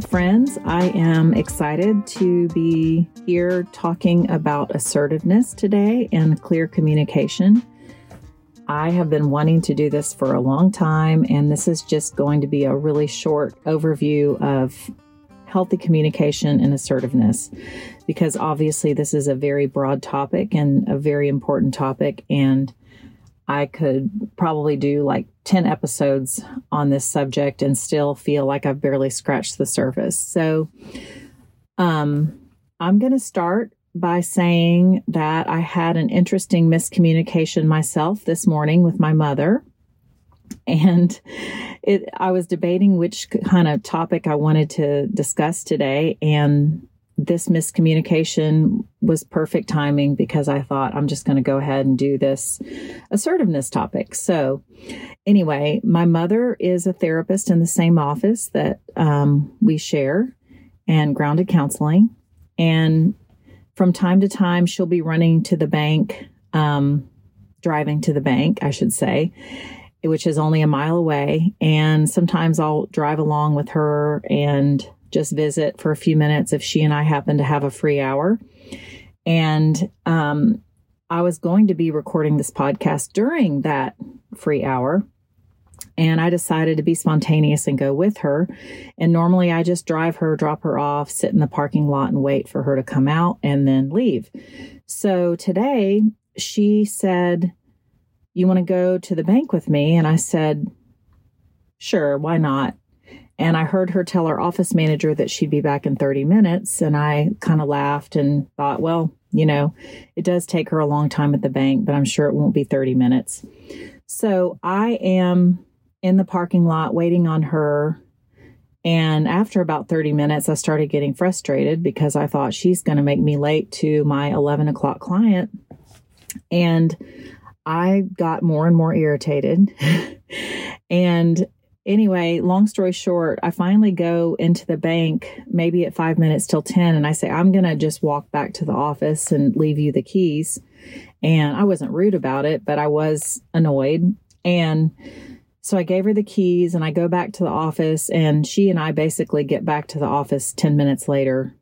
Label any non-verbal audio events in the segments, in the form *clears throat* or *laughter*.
Friends. I am excited to be here talking about assertiveness today and clear communication. I have been wanting to do this for a long time, and this is just going to be a really short overview of healthy communication and assertiveness because obviously this is a very broad topic and a very important topic and I could probably do like 10 episodes on this subject and still feel like I've barely scratched the surface. So, um, I'm going to start by saying that I had an interesting miscommunication myself this morning with my mother. And it, I was debating which kind of topic I wanted to discuss today. And this miscommunication was perfect timing because I thought I'm just going to go ahead and do this assertiveness topic. So, anyway, my mother is a therapist in the same office that um, we share and grounded counseling. And from time to time, she'll be running to the bank, um, driving to the bank, I should say, which is only a mile away. And sometimes I'll drive along with her and just visit for a few minutes if she and I happen to have a free hour. And um, I was going to be recording this podcast during that free hour. And I decided to be spontaneous and go with her. And normally I just drive her, drop her off, sit in the parking lot and wait for her to come out and then leave. So today she said, You want to go to the bank with me? And I said, Sure, why not? And I heard her tell our office manager that she'd be back in 30 minutes. And I kind of laughed and thought, well, you know, it does take her a long time at the bank, but I'm sure it won't be 30 minutes. So I am in the parking lot waiting on her. And after about 30 minutes, I started getting frustrated because I thought she's going to make me late to my 11 o'clock client. And I got more and more irritated. *laughs* and anyway, long story short, I finally go into the bank maybe at five minutes till 10, and I say, I'm going to just walk back to the office and leave you the keys. And I wasn't rude about it, but I was annoyed. And so I gave her the keys and I go back to the office, and she and I basically get back to the office 10 minutes later.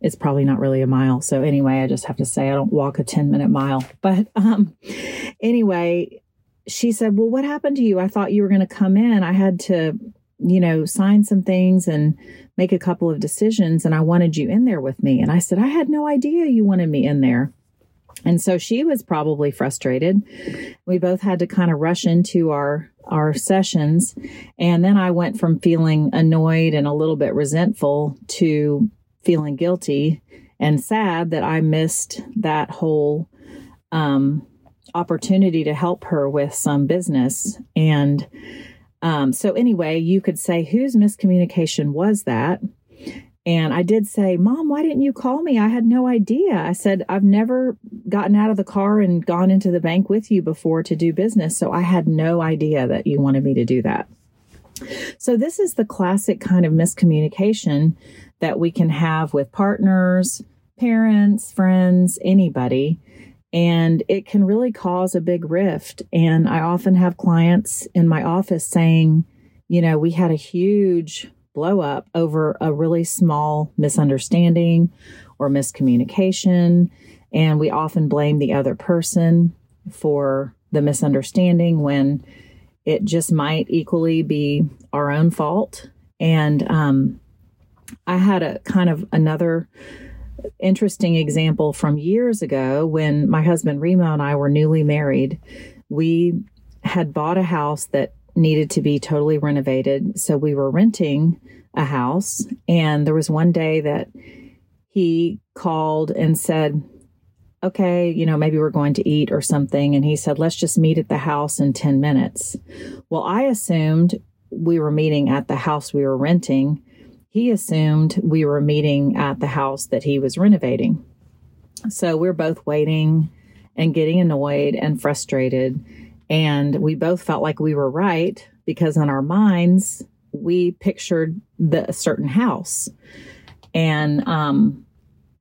It's probably not really a mile. So anyway, I just have to say I don't walk a 10 minute mile. But um anyway, she said, Well, what happened to you? I thought you were going to come in. I had to, you know, sign some things and make a couple of decisions, and I wanted you in there with me. And I said, I had no idea you wanted me in there. And so she was probably frustrated. We both had to kind of rush into our our sessions and then I went from feeling annoyed and a little bit resentful to feeling guilty and sad that I missed that whole um, opportunity to help her with some business. And um, so, anyway, you could say, whose miscommunication was that? And I did say, Mom, why didn't you call me? I had no idea. I said, I've never gotten out of the car and gone into the bank with you before to do business. So I had no idea that you wanted me to do that. So, this is the classic kind of miscommunication that we can have with partners, parents, friends, anybody and it can really cause a big rift. And I often have clients in my office saying, you know, we had a huge blow up over a really small misunderstanding or miscommunication. And we often blame the other person for the misunderstanding when it just might equally be our own fault. And um, I had a kind of another interesting example from years ago when my husband Remo and I were newly married. We had bought a house that needed to be totally renovated. So we were renting a house. And there was one day that he called and said, Okay, you know, maybe we're going to eat or something. And he said, Let's just meet at the house in 10 minutes. Well, I assumed we were meeting at the house we were renting he assumed we were meeting at the house that he was renovating. So we're both waiting and getting annoyed and frustrated. And we both felt like we were right because in our minds, we pictured the a certain house. And um,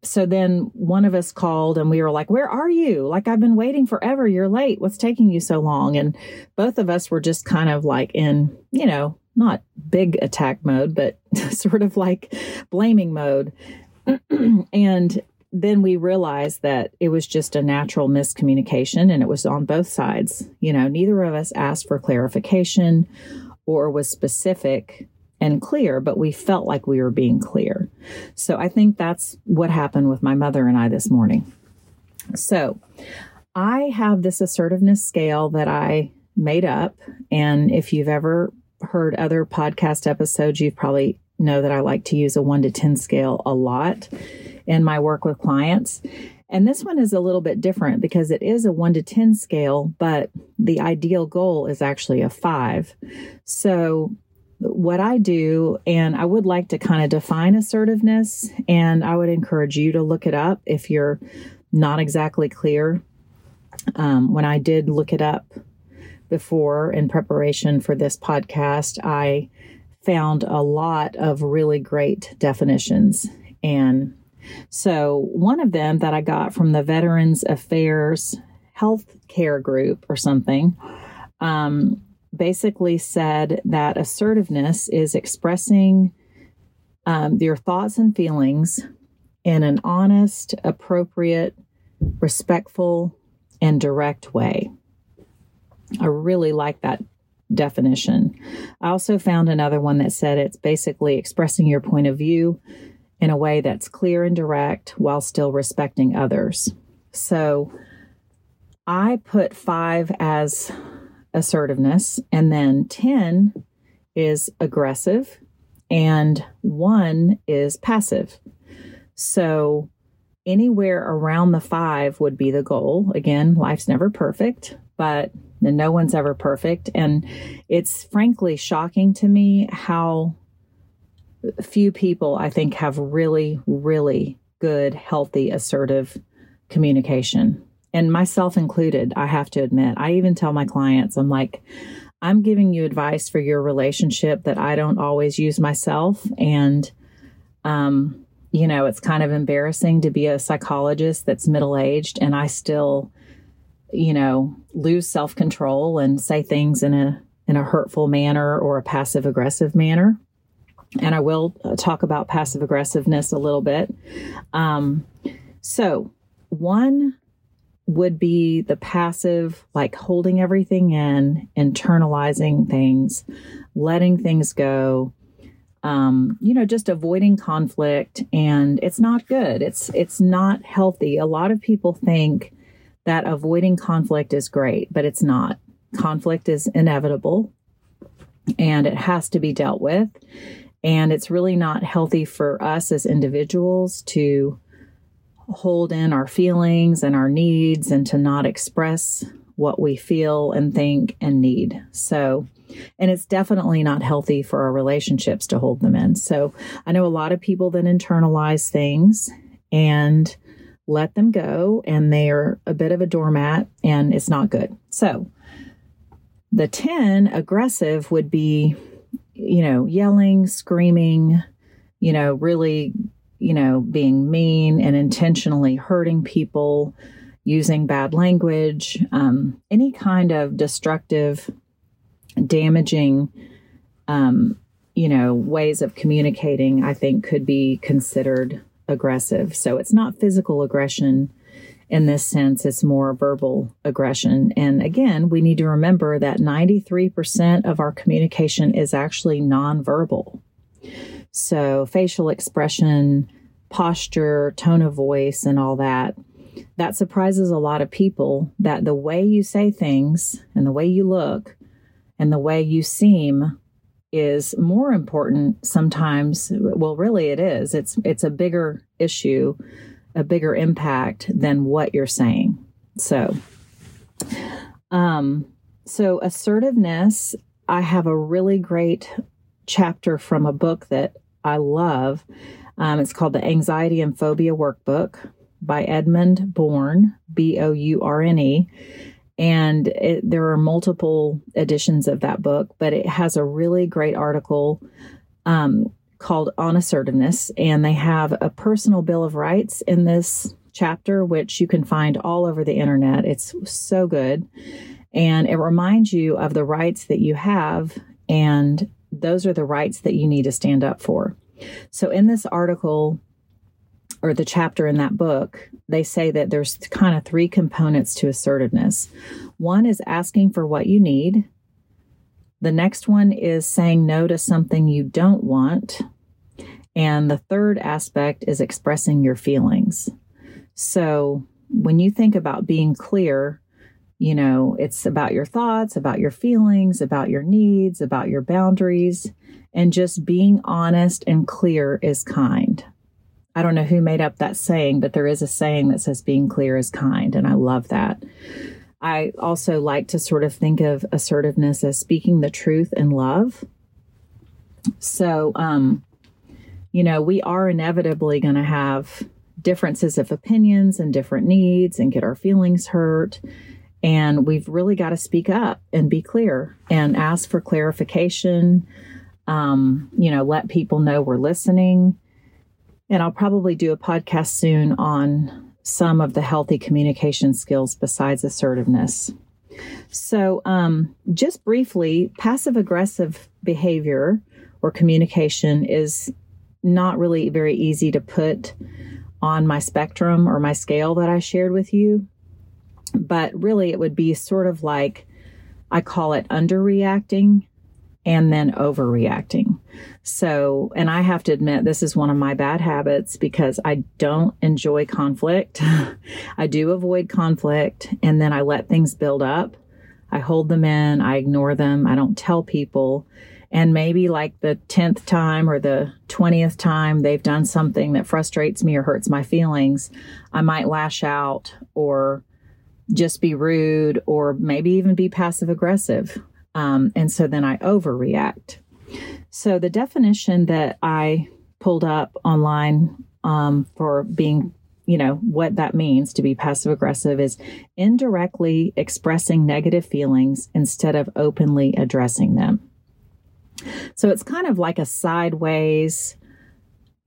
so then one of us called and we were like, Where are you? Like, I've been waiting forever. You're late. What's taking you so long? And both of us were just kind of like in, you know, not big attack mode, but *laughs* sort of like blaming mode. *clears throat* and then we realized that it was just a natural miscommunication and it was on both sides. You know, neither of us asked for clarification or was specific and clear, but we felt like we were being clear. So I think that's what happened with my mother and I this morning. So I have this assertiveness scale that I made up. And if you've ever heard other podcast episodes, you probably know that I like to use a one to 10 scale a lot in my work with clients. And this one is a little bit different because it is a one to 10 scale, but the ideal goal is actually a five. So, what I do, and I would like to kind of define assertiveness, and I would encourage you to look it up if you're not exactly clear. Um, when I did look it up before in preparation for this podcast, I found a lot of really great definitions. And so, one of them that I got from the Veterans Affairs Health Care Group or something um, basically said that assertiveness is expressing um, your thoughts and feelings in an honest, appropriate, respectful, and direct way. I really like that definition. I also found another one that said it's basically expressing your point of view in a way that's clear and direct while still respecting others. So I put five as assertiveness, and then 10 is aggressive, and one is passive. So anywhere around the five would be the goal. Again, life's never perfect, but no one's ever perfect. And it's frankly shocking to me how few people, I think, have really, really good, healthy, assertive communication. And myself included, I have to admit. I even tell my clients, I'm like, I'm giving you advice for your relationship that I don't always use myself. And, um, you know, it's kind of embarrassing to be a psychologist that's middle aged and I still, you know, lose self control and say things in a in a hurtful manner or a passive aggressive manner. And I will uh, talk about passive aggressiveness a little bit. Um, so, one would be the passive, like holding everything in, internalizing things, letting things go, um, you know, just avoiding conflict, and it's not good. It's it's not healthy. A lot of people think that avoiding conflict is great, but it's not. Conflict is inevitable, and it has to be dealt with. And it's really not healthy for us as individuals to hold in our feelings and our needs and to not express what we feel and think and need. So, and it's definitely not healthy for our relationships to hold them in. So I know a lot of people that internalize things and let them go, and they're a bit of a doormat, and it's not good. So the 10 aggressive would be, you know, yelling, screaming, you know, really, you know, being mean and intentionally hurting people, using bad language, um, any kind of destructive damaging um, you know ways of communicating i think could be considered aggressive. So it's not physical aggression in this sense it's more verbal aggression. And again we need to remember that 93% of our communication is actually nonverbal. So facial expression posture tone of voice and all that that surprises a lot of people that the way you say things and the way you look and the way you seem is more important sometimes well really it is. It's it's a bigger issue a bigger impact than what you're saying. So um so assertiveness i have a really great chapter from a book that i love. Um, it's called the anxiety and phobia workbook by edmund bourne b-o-u-r-n-e and it, there are multiple editions of that book, but it has a really great article um, called On Assertiveness. And they have a personal bill of rights in this chapter, which you can find all over the internet. It's so good. And it reminds you of the rights that you have and those are the rights that you need to stand up for. So in this article or the chapter in that book, they say that there's kind of three components to assertiveness. One is asking for what you need. The next one is saying no to something you don't want. And the third aspect is expressing your feelings. So when you think about being clear, you know, it's about your thoughts, about your feelings, about your needs, about your boundaries, and just being honest and clear is kind. I don't know who made up that saying, but there is a saying that says being clear is kind, and I love that. I also like to sort of think of assertiveness as speaking the truth in love. So, um, you know, we are inevitably going to have differences of opinions and different needs and get our feelings hurt. And we've really got to speak up and be clear and ask for clarification. Um, you know, let people know we're listening. And I'll probably do a podcast soon on some of the healthy communication skills besides assertiveness. So, um, just briefly, passive aggressive behavior or communication is not really very easy to put on my spectrum or my scale that I shared with you. But really, it would be sort of like I call it underreacting and then overreacting. So, and I have to admit, this is one of my bad habits because I don't enjoy conflict. *laughs* I do avoid conflict and then I let things build up. I hold them in, I ignore them, I don't tell people. And maybe like the 10th time or the 20th time they've done something that frustrates me or hurts my feelings, I might lash out or just be rude or maybe even be passive aggressive. Um, and so then I overreact. So the definition that I pulled up online um, for being, you know, what that means to be passive aggressive is indirectly expressing negative feelings instead of openly addressing them. So it's kind of like a sideways,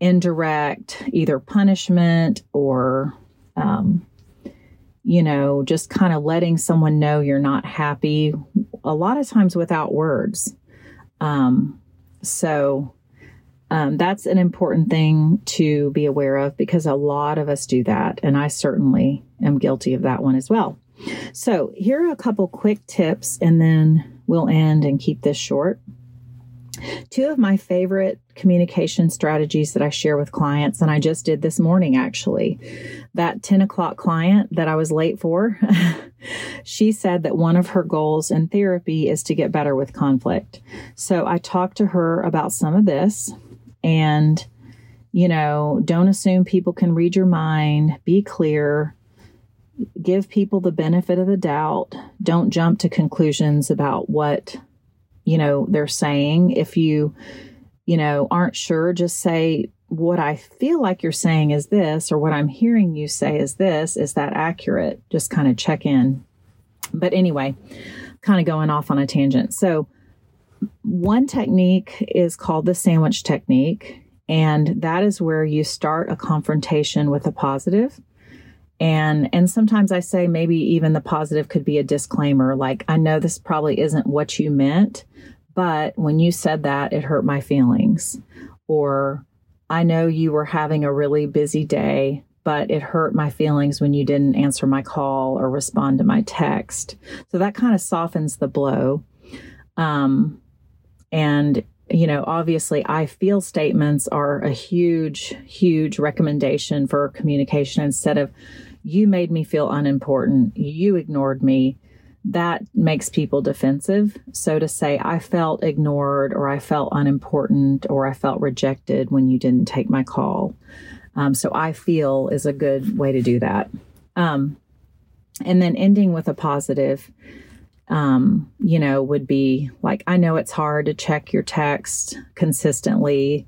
indirect, either punishment or, um, you know, just kind of letting someone know you're not happy, a lot of times without words. Um, so um, that's an important thing to be aware of because a lot of us do that. And I certainly am guilty of that one as well. So here are a couple quick tips, and then we'll end and keep this short. Two of my favorite communication strategies that I share with clients, and I just did this morning actually. That 10 o'clock client that I was late for, *laughs* she said that one of her goals in therapy is to get better with conflict. So I talked to her about some of this and, you know, don't assume people can read your mind, be clear, give people the benefit of the doubt, don't jump to conclusions about what you know, they're saying. If you, you know, aren't sure, just say, what I feel like you're saying is this, or what I'm hearing you say is this. Is that accurate? Just kind of check in. But anyway, kind of going off on a tangent. So, one technique is called the sandwich technique. And that is where you start a confrontation with a positive and and sometimes i say maybe even the positive could be a disclaimer like i know this probably isn't what you meant but when you said that it hurt my feelings. Or i know you were having a really busy day but it hurt my feelings when you didn't answer my call or respond to my text. So that kind of softens the blow. Um, and you know, obviously, I feel statements are a huge, huge recommendation for communication instead of you made me feel unimportant, you ignored me. That makes people defensive. So to say, I felt ignored or I felt unimportant or I felt rejected when you didn't take my call. Um, so I feel is a good way to do that. Um, and then ending with a positive um, you know, would be like, I know it's hard to check your text consistently.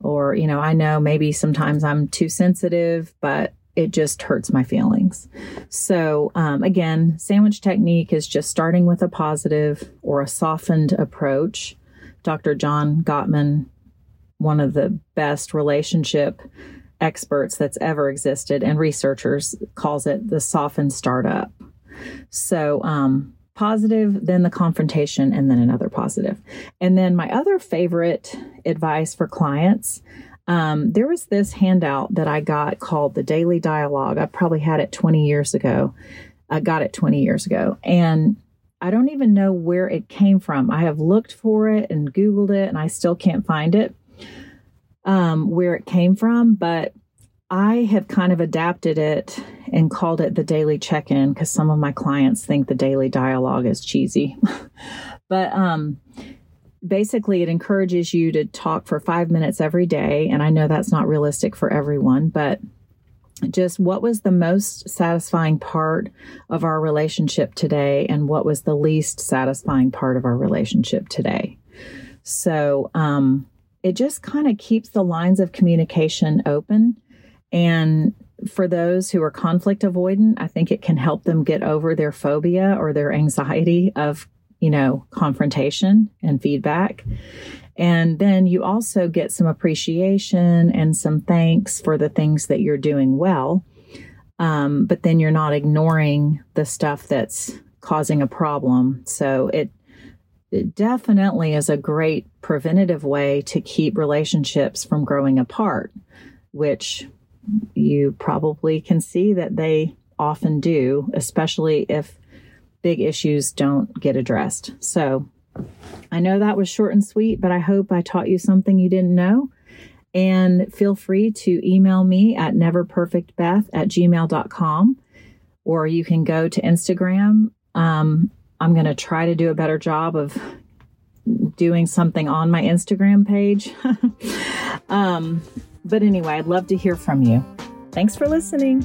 Or, you know, I know maybe sometimes I'm too sensitive, but it just hurts my feelings. So, um, again, sandwich technique is just starting with a positive or a softened approach. Dr. John Gottman, one of the best relationship experts that's ever existed, and researchers calls it the softened startup. So, um, positive, then the confrontation, and then another positive. And then my other favorite advice for clients um, there was this handout that I got called the Daily Dialogue. I probably had it 20 years ago. I got it 20 years ago. And I don't even know where it came from. I have looked for it and Googled it, and I still can't find it um, where it came from. But I have kind of adapted it and called it the daily check in because some of my clients think the daily dialogue is cheesy. *laughs* but um, basically, it encourages you to talk for five minutes every day. And I know that's not realistic for everyone, but just what was the most satisfying part of our relationship today and what was the least satisfying part of our relationship today. So, um, it just kind of keeps the lines of communication open and for those who are conflict avoidant, I think it can help them get over their phobia or their anxiety of, you know, confrontation and feedback. And then you also get some appreciation and some thanks for the things that you're doing well. Um, but then you're not ignoring the stuff that's causing a problem. So it, it definitely is a great preventative way to keep relationships from growing apart, which you probably can see that they often do, especially if big issues don't get addressed. So I know that was short and sweet, but I hope I taught you something you didn't know. And feel free to email me at neverperfectbeth at gmail.com or you can go to Instagram. Um, I'm going to try to do a better job of doing something on my Instagram page. *laughs* um, but anyway, I'd love to hear from you. Thanks for listening.